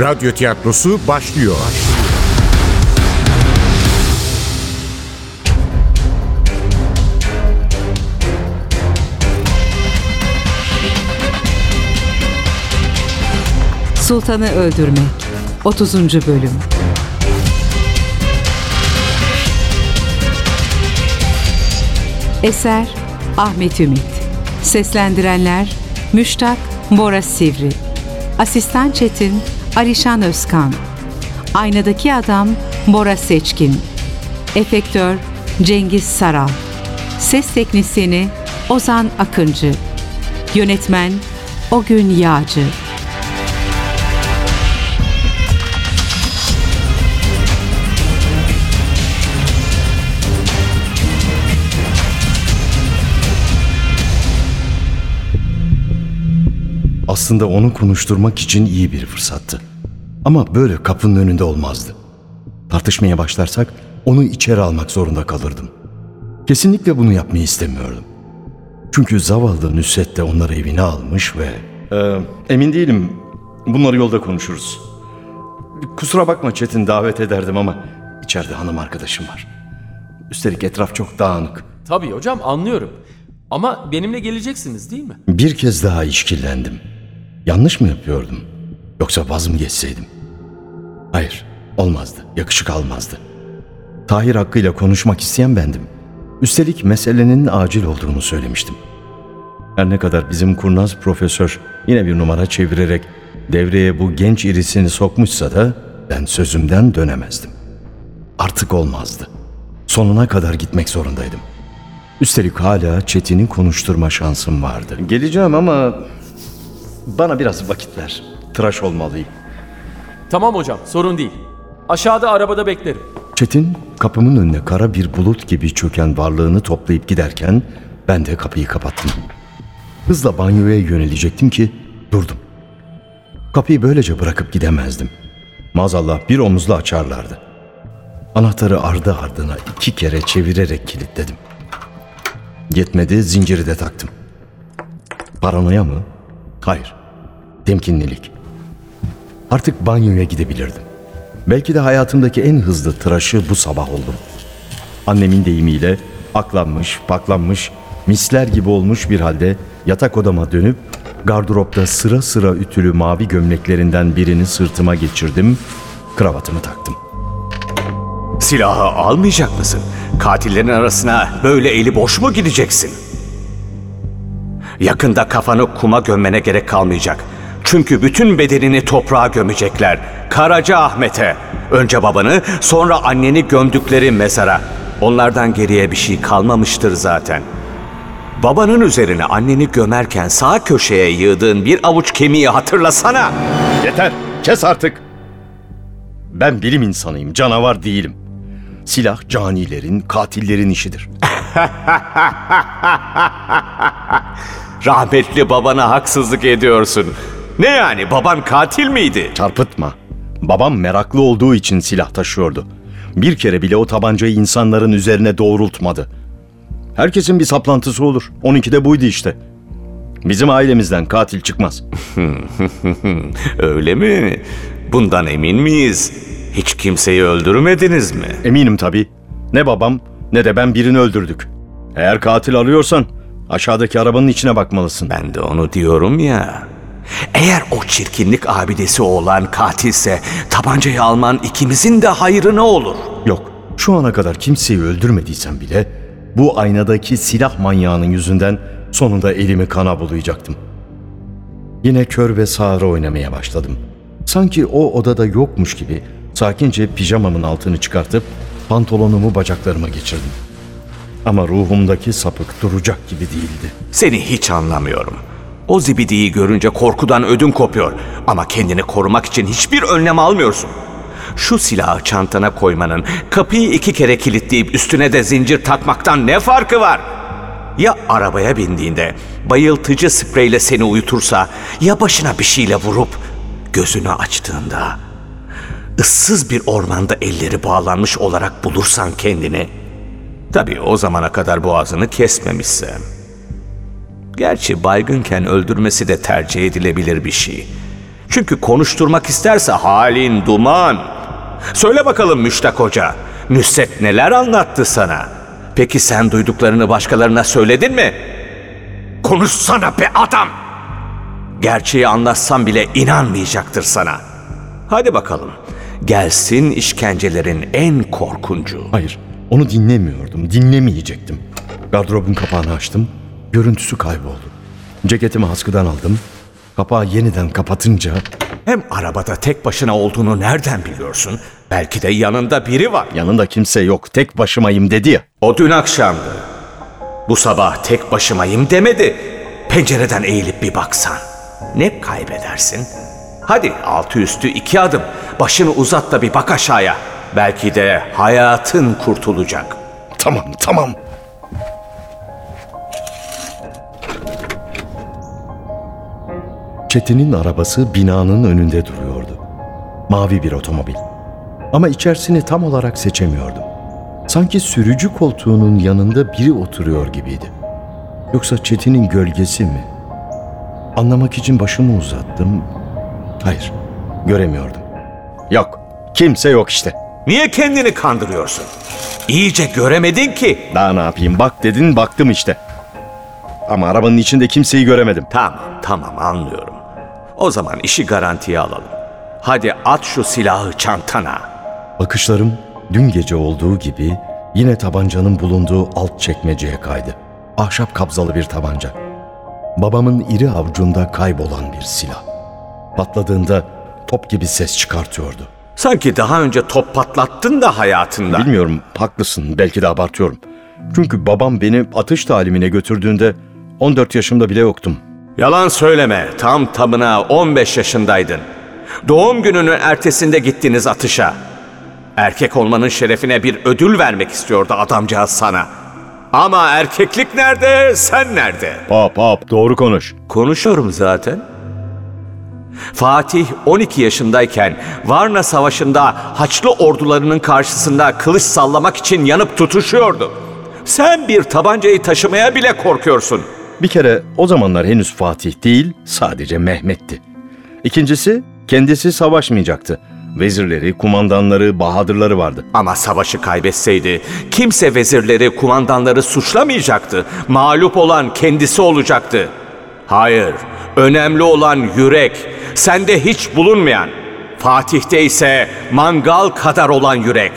Radyo tiyatrosu başlıyor. Sultanı Öldürmek 30. Bölüm Eser Ahmet Ümit Seslendirenler Müştak Bora Sivri Asistan Çetin Alişan Özkan. Aynadaki Adam Bora Seçkin. Efektör Cengiz Saral. Ses Teknisini Ozan Akıncı. Yönetmen Ogün Yağcı. Aslında onu konuşturmak için iyi bir fırsattı. Ama böyle kapının önünde olmazdı. Tartışmaya başlarsak onu içeri almak zorunda kalırdım. Kesinlikle bunu yapmayı istemiyordum. Çünkü zavallı Nusret de onları evine almış ve... Ee, emin değilim. Bunları yolda konuşuruz. Kusura bakma Çetin davet ederdim ama içeride hanım arkadaşım var. Üstelik etraf çok dağınık. Tabii hocam anlıyorum. Ama benimle geleceksiniz değil mi? Bir kez daha işkillendim. Yanlış mı yapıyordum? Yoksa vaz mı geçseydim? Hayır, olmazdı. Yakışık almazdı. Tahir hakkıyla konuşmak isteyen bendim. Üstelik meselenin acil olduğunu söylemiştim. Her ne kadar bizim kurnaz profesör yine bir numara çevirerek devreye bu genç irisini sokmuşsa da ben sözümden dönemezdim. Artık olmazdı. Sonuna kadar gitmek zorundaydım. Üstelik hala Çetin'i konuşturma şansım vardı. Geleceğim ama bana biraz vakit ver. Tıraş olmalıyım. Tamam hocam sorun değil. Aşağıda arabada beklerim. Çetin kapımın önüne kara bir bulut gibi çöken varlığını toplayıp giderken ben de kapıyı kapattım. Hızla banyoya yönelecektim ki durdum. Kapıyı böylece bırakıp gidemezdim. Maazallah bir omuzla açarlardı. Anahtarı ardı ardına iki kere çevirerek kilitledim. Yetmedi zinciri de taktım. Paranoya mı? Hayır. Temkinlilik. Artık banyoya gidebilirdim. Belki de hayatımdaki en hızlı tıraşı bu sabah oldum. Annemin deyimiyle aklanmış, paklanmış, misler gibi olmuş bir halde yatak odama dönüp gardıropta sıra sıra ütülü mavi gömleklerinden birini sırtıma geçirdim, kravatımı taktım. Silahı almayacak mısın? Katillerin arasına böyle eli boş mu gideceksin? Yakında kafanı kuma gömmene gerek kalmayacak. Çünkü bütün bedenini toprağa gömecekler. Karaca Ahmet'e. Önce babanı, sonra anneni gömdükleri mezara. Onlardan geriye bir şey kalmamıştır zaten. Babanın üzerine anneni gömerken sağ köşeye yığdığın bir avuç kemiği hatırlasana. Yeter, kes artık. Ben bilim insanıyım, canavar değilim. Silah canilerin, katillerin işidir. Rahmetli babana haksızlık ediyorsun. Ne yani baban katil miydi? Çarpıtma. Babam meraklı olduğu için silah taşıyordu. Bir kere bile o tabancayı insanların üzerine doğrultmadı. Herkesin bir saplantısı olur. Onunki de buydu işte. Bizim ailemizden katil çıkmaz. Öyle mi? Bundan emin miyiz? Hiç kimseyi öldürmediniz mi? Eminim tabii. Ne babam ne de ben birini öldürdük. Eğer katil arıyorsan aşağıdaki arabanın içine bakmalısın. Ben de onu diyorum ya. Eğer o çirkinlik abidesi olan katilse tabancayı alman ikimizin de hayrına olur. Yok, şu ana kadar kimseyi öldürmediysem bile bu aynadaki silah manyağının yüzünden sonunda elimi kana bulayacaktım. Yine kör ve sağır oynamaya başladım. Sanki o odada yokmuş gibi sakince pijamamın altını çıkartıp pantolonumu bacaklarıma geçirdim. Ama ruhumdaki sapık duracak gibi değildi. Seni hiç anlamıyorum. O zibidiyi görünce korkudan ödün kopuyor. Ama kendini korumak için hiçbir önlem almıyorsun. Şu silahı çantana koymanın, kapıyı iki kere kilitleyip üstüne de zincir takmaktan ne farkı var? Ya arabaya bindiğinde bayıltıcı spreyle seni uyutursa, ya başına bir şeyle vurup gözünü açtığında ıssız bir ormanda elleri bağlanmış olarak bulursan kendini. Tabii o zamana kadar boğazını kesmemişse. Gerçi baygınken öldürmesi de tercih edilebilir bir şey. Çünkü konuşturmak isterse halin duman. Söyle bakalım Müştak Hoca, Nüsret neler anlattı sana? Peki sen duyduklarını başkalarına söyledin mi? Konuşsana be adam! Gerçeği anlatsam bile inanmayacaktır sana. Hadi bakalım, gelsin işkencelerin en korkuncu. Hayır, onu dinlemiyordum, dinlemeyecektim. Gardırobun kapağını açtım, görüntüsü kayboldu. Ceketimi askıdan aldım. Kapağı yeniden kapatınca Hem arabada tek başına olduğunu nereden biliyorsun? Belki de yanında biri var. yanında kimse yok, tek başımayım dedi ya. O dün akşamdı. Bu sabah tek başımayım demedi. Pencereden eğilip bir baksan. Ne kaybedersin? Hadi altı üstü iki adım. Başını uzat da bir bak aşağıya. Belki de hayatın kurtulacak. Tamam, tamam. Çetin'in arabası binanın önünde duruyordu. Mavi bir otomobil. Ama içerisini tam olarak seçemiyordum. Sanki sürücü koltuğunun yanında biri oturuyor gibiydi. Yoksa Çetin'in gölgesi mi? Anlamak için başımı uzattım. Hayır, göremiyordum. Yok, kimse yok işte. Niye kendini kandırıyorsun? İyice göremedin ki. Daha ne yapayım bak dedin baktım işte. Ama arabanın içinde kimseyi göremedim. Tamam, tamam anlıyorum. O zaman işi garantiye alalım. Hadi at şu silahı çantana. Bakışlarım dün gece olduğu gibi yine tabancanın bulunduğu alt çekmeceye kaydı. Ahşap kabzalı bir tabanca. Babamın iri avucunda kaybolan bir silah. Patladığında top gibi ses çıkartıyordu. Sanki daha önce top patlattın da hayatında. Bilmiyorum haklısın belki de abartıyorum. Çünkü babam beni atış talimine götürdüğünde 14 yaşımda bile yoktum. Yalan söyleme. Tam tamına 15 yaşındaydın. Doğum gününün ertesinde gittiniz atışa. Erkek olmanın şerefine bir ödül vermek istiyordu adamcağız sana. Ama erkeklik nerede, sen nerede? Hop hop doğru konuş. Konuşuyorum zaten. Fatih 12 yaşındayken Varna Savaşı'nda Haçlı ordularının karşısında kılıç sallamak için yanıp tutuşuyordu. Sen bir tabancayı taşımaya bile korkuyorsun. Bir kere o zamanlar henüz Fatih değil, sadece Mehmet'ti. İkincisi, kendisi savaşmayacaktı. Vezirleri, kumandanları, bahadırları vardı. Ama savaşı kaybetseydi kimse vezirleri, kumandanları suçlamayacaktı. Mağlup olan kendisi olacaktı. Hayır, önemli olan yürek. Sende hiç bulunmayan. Fatih'te ise mangal kadar olan yürek.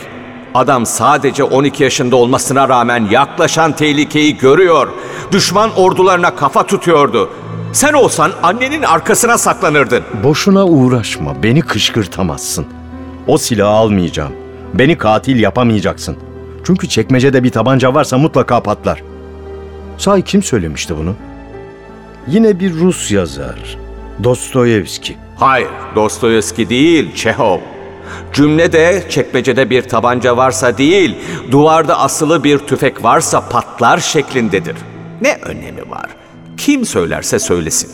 Adam sadece 12 yaşında olmasına rağmen yaklaşan tehlikeyi görüyor. Düşman ordularına kafa tutuyordu. Sen olsan annenin arkasına saklanırdın. Boşuna uğraşma, beni kışkırtamazsın. O silahı almayacağım. Beni katil yapamayacaksın. Çünkü çekmecede bir tabanca varsa mutlaka patlar. Sahi kim söylemişti bunu? Yine bir Rus yazar. Dostoyevski. Hayır, Dostoyevski değil, Çehov. Cümlede çekmecede bir tabanca varsa değil, duvarda asılı bir tüfek varsa patlar şeklindedir. Ne önemi var? Kim söylerse söylesin.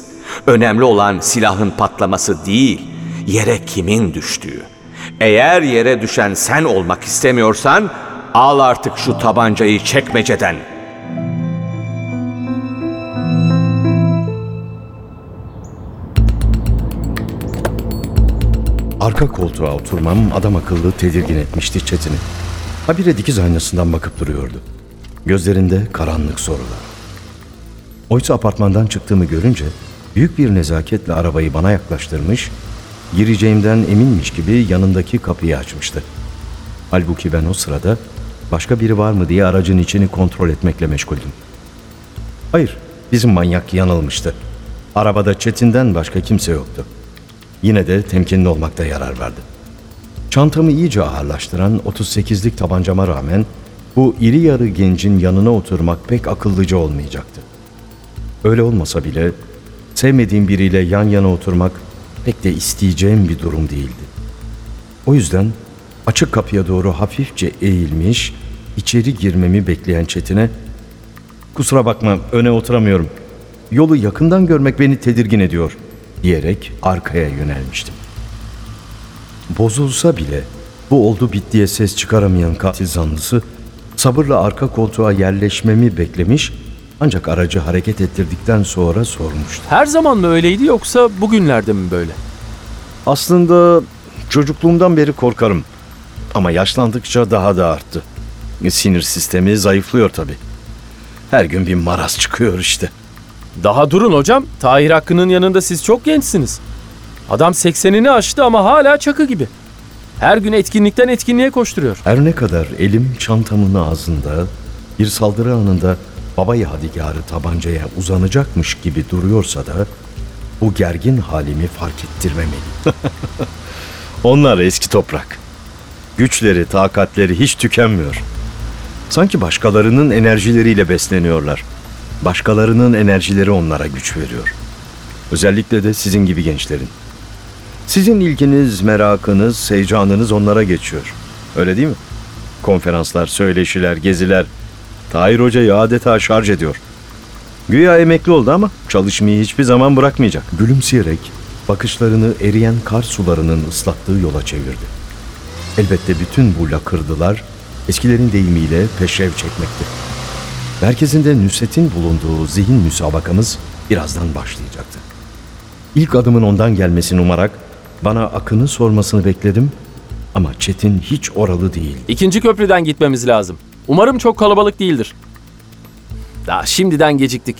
Önemli olan silahın patlaması değil, yere kimin düştüğü. Eğer yere düşen sen olmak istemiyorsan, al artık şu tabancayı çekmeceden. Arka koltuğa oturmam adam akıllı tedirgin etmişti Çetin'i. Habire dikiz aynasından bakıp duruyordu. Gözlerinde karanlık sorular. Oysa apartmandan çıktığımı görünce büyük bir nezaketle arabayı bana yaklaştırmış, gireceğimden eminmiş gibi yanındaki kapıyı açmıştı. Halbuki ben o sırada başka biri var mı diye aracın içini kontrol etmekle meşguldüm. Hayır, bizim manyak yanılmıştı. Arabada Çetin'den başka kimse yoktu. Yine de temkinli olmakta yarar verdi. Çantamı iyice ağırlaştıran 38'lik tabancama rağmen bu iri yarı gencin yanına oturmak pek akıllıca olmayacaktı. Öyle olmasa bile sevmediğim biriyle yan yana oturmak pek de isteyeceğim bir durum değildi. O yüzden açık kapıya doğru hafifçe eğilmiş, içeri girmemi bekleyen Çetin'e ''Kusura bakma öne oturamıyorum. Yolu yakından görmek beni tedirgin ediyor.'' Diyerek arkaya yönelmiştim. Bozulsa bile bu oldu bittiye ses çıkaramayan katil zanlısı sabırla arka koltuğa yerleşmemi beklemiş ancak aracı hareket ettirdikten sonra sormuştu. Her zaman mı öyleydi yoksa bugünlerde mi böyle? Aslında çocukluğumdan beri korkarım. Ama yaşlandıkça daha da arttı. Sinir sistemi zayıflıyor tabii. Her gün bir maraz çıkıyor işte. Daha durun hocam. Tahir Hakkı'nın yanında siz çok gençsiniz. Adam 80'ini aştı ama hala çakı gibi. Her gün etkinlikten etkinliğe koşturuyor. Her ne kadar elim çantamın ağzında bir saldırı anında baba yadigarı tabancaya uzanacakmış gibi duruyorsa da bu gergin halimi fark ettirmemeli. Onlar eski toprak. Güçleri, takatleri hiç tükenmiyor. Sanki başkalarının enerjileriyle besleniyorlar. Başkalarının enerjileri onlara güç veriyor. Özellikle de sizin gibi gençlerin. Sizin ilginiz, merakınız, heyecanınız onlara geçiyor. Öyle değil mi? Konferanslar, söyleşiler, geziler. Tahir Hoca'yı adeta şarj ediyor. Güya emekli oldu ama çalışmayı hiçbir zaman bırakmayacak. Gülümseyerek bakışlarını eriyen kar sularının ıslattığı yola çevirdi. Elbette bütün bu lakırdılar eskilerin deyimiyle peşrev çekmekti. Merkezinde Nusret'in bulunduğu zihin müsabakamız birazdan başlayacaktı. İlk adımın ondan gelmesini umarak bana Akın'ı sormasını bekledim ama Çetin hiç oralı değil. İkinci köprüden gitmemiz lazım. Umarım çok kalabalık değildir. Daha şimdiden geciktik.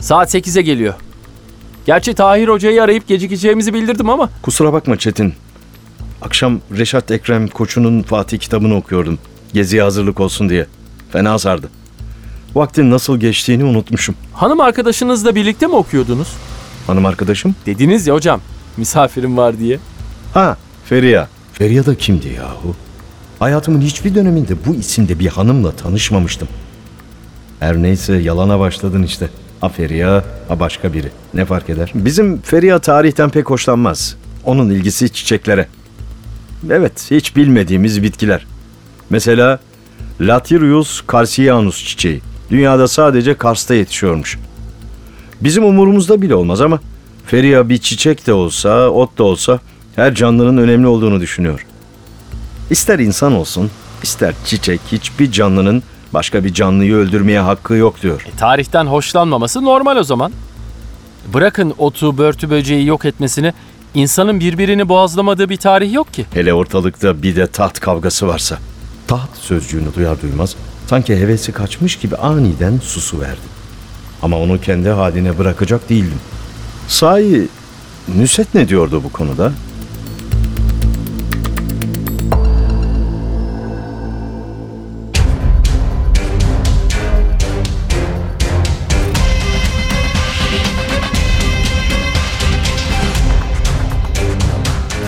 Saat 8'e geliyor. Gerçi Tahir Hoca'yı arayıp gecikeceğimizi bildirdim ama Kusura bakma Çetin. Akşam Reşat Ekrem Koçu'nun Fatih kitabını okuyordum. Geziye hazırlık olsun diye. Fena sardı. Vaktin nasıl geçtiğini unutmuşum. hanım arkadaşınızla birlikte mi okuyordunuz? Hanım arkadaşım? Dediniz ya hocam misafirim var diye. Ha, Feriha. Feriha da kimdi yahu? Hayatımın hiçbir döneminde bu isimde bir hanımla tanışmamıştım. Her neyse yalana başladın işte. Ha Feriha, ha başka biri. Ne fark eder? Bizim Feriha tarihten pek hoşlanmaz. Onun ilgisi çiçeklere. Evet, hiç bilmediğimiz bitkiler. Mesela Latyrius carsianus çiçeği. Dünyada sadece Kars'ta yetişiyormuş. Bizim umurumuzda bile olmaz ama Feriha bir çiçek de olsa, ot da olsa her canlının önemli olduğunu düşünüyor. İster insan olsun, ister çiçek hiçbir canlının başka bir canlıyı öldürmeye hakkı yok diyor. E, tarihten hoşlanmaması normal o zaman. Bırakın otu, börtü böceği yok etmesini, insanın birbirini boğazlamadığı bir tarih yok ki. Hele ortalıkta bir de taht kavgası varsa. Taht sözcüğünü duyar duymaz sanki hevesi kaçmış gibi aniden susu verdi. Ama onu kendi haline bırakacak değildim. Sahi Nüset ne diyordu bu konuda?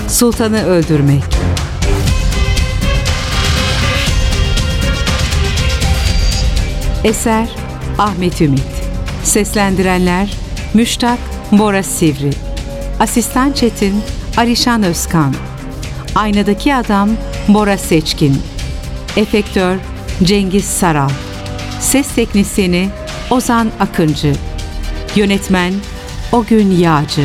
Sultanı öldürmek. Eser Ahmet Ümit. Seslendirenler Müştak Bora Sivri. Asistan Çetin Alişan Özkan. Aynadaki Adam Bora Seçkin. Efektör Cengiz Saral. Ses teknisyeni Ozan Akıncı. Yönetmen Ogün Yağcı.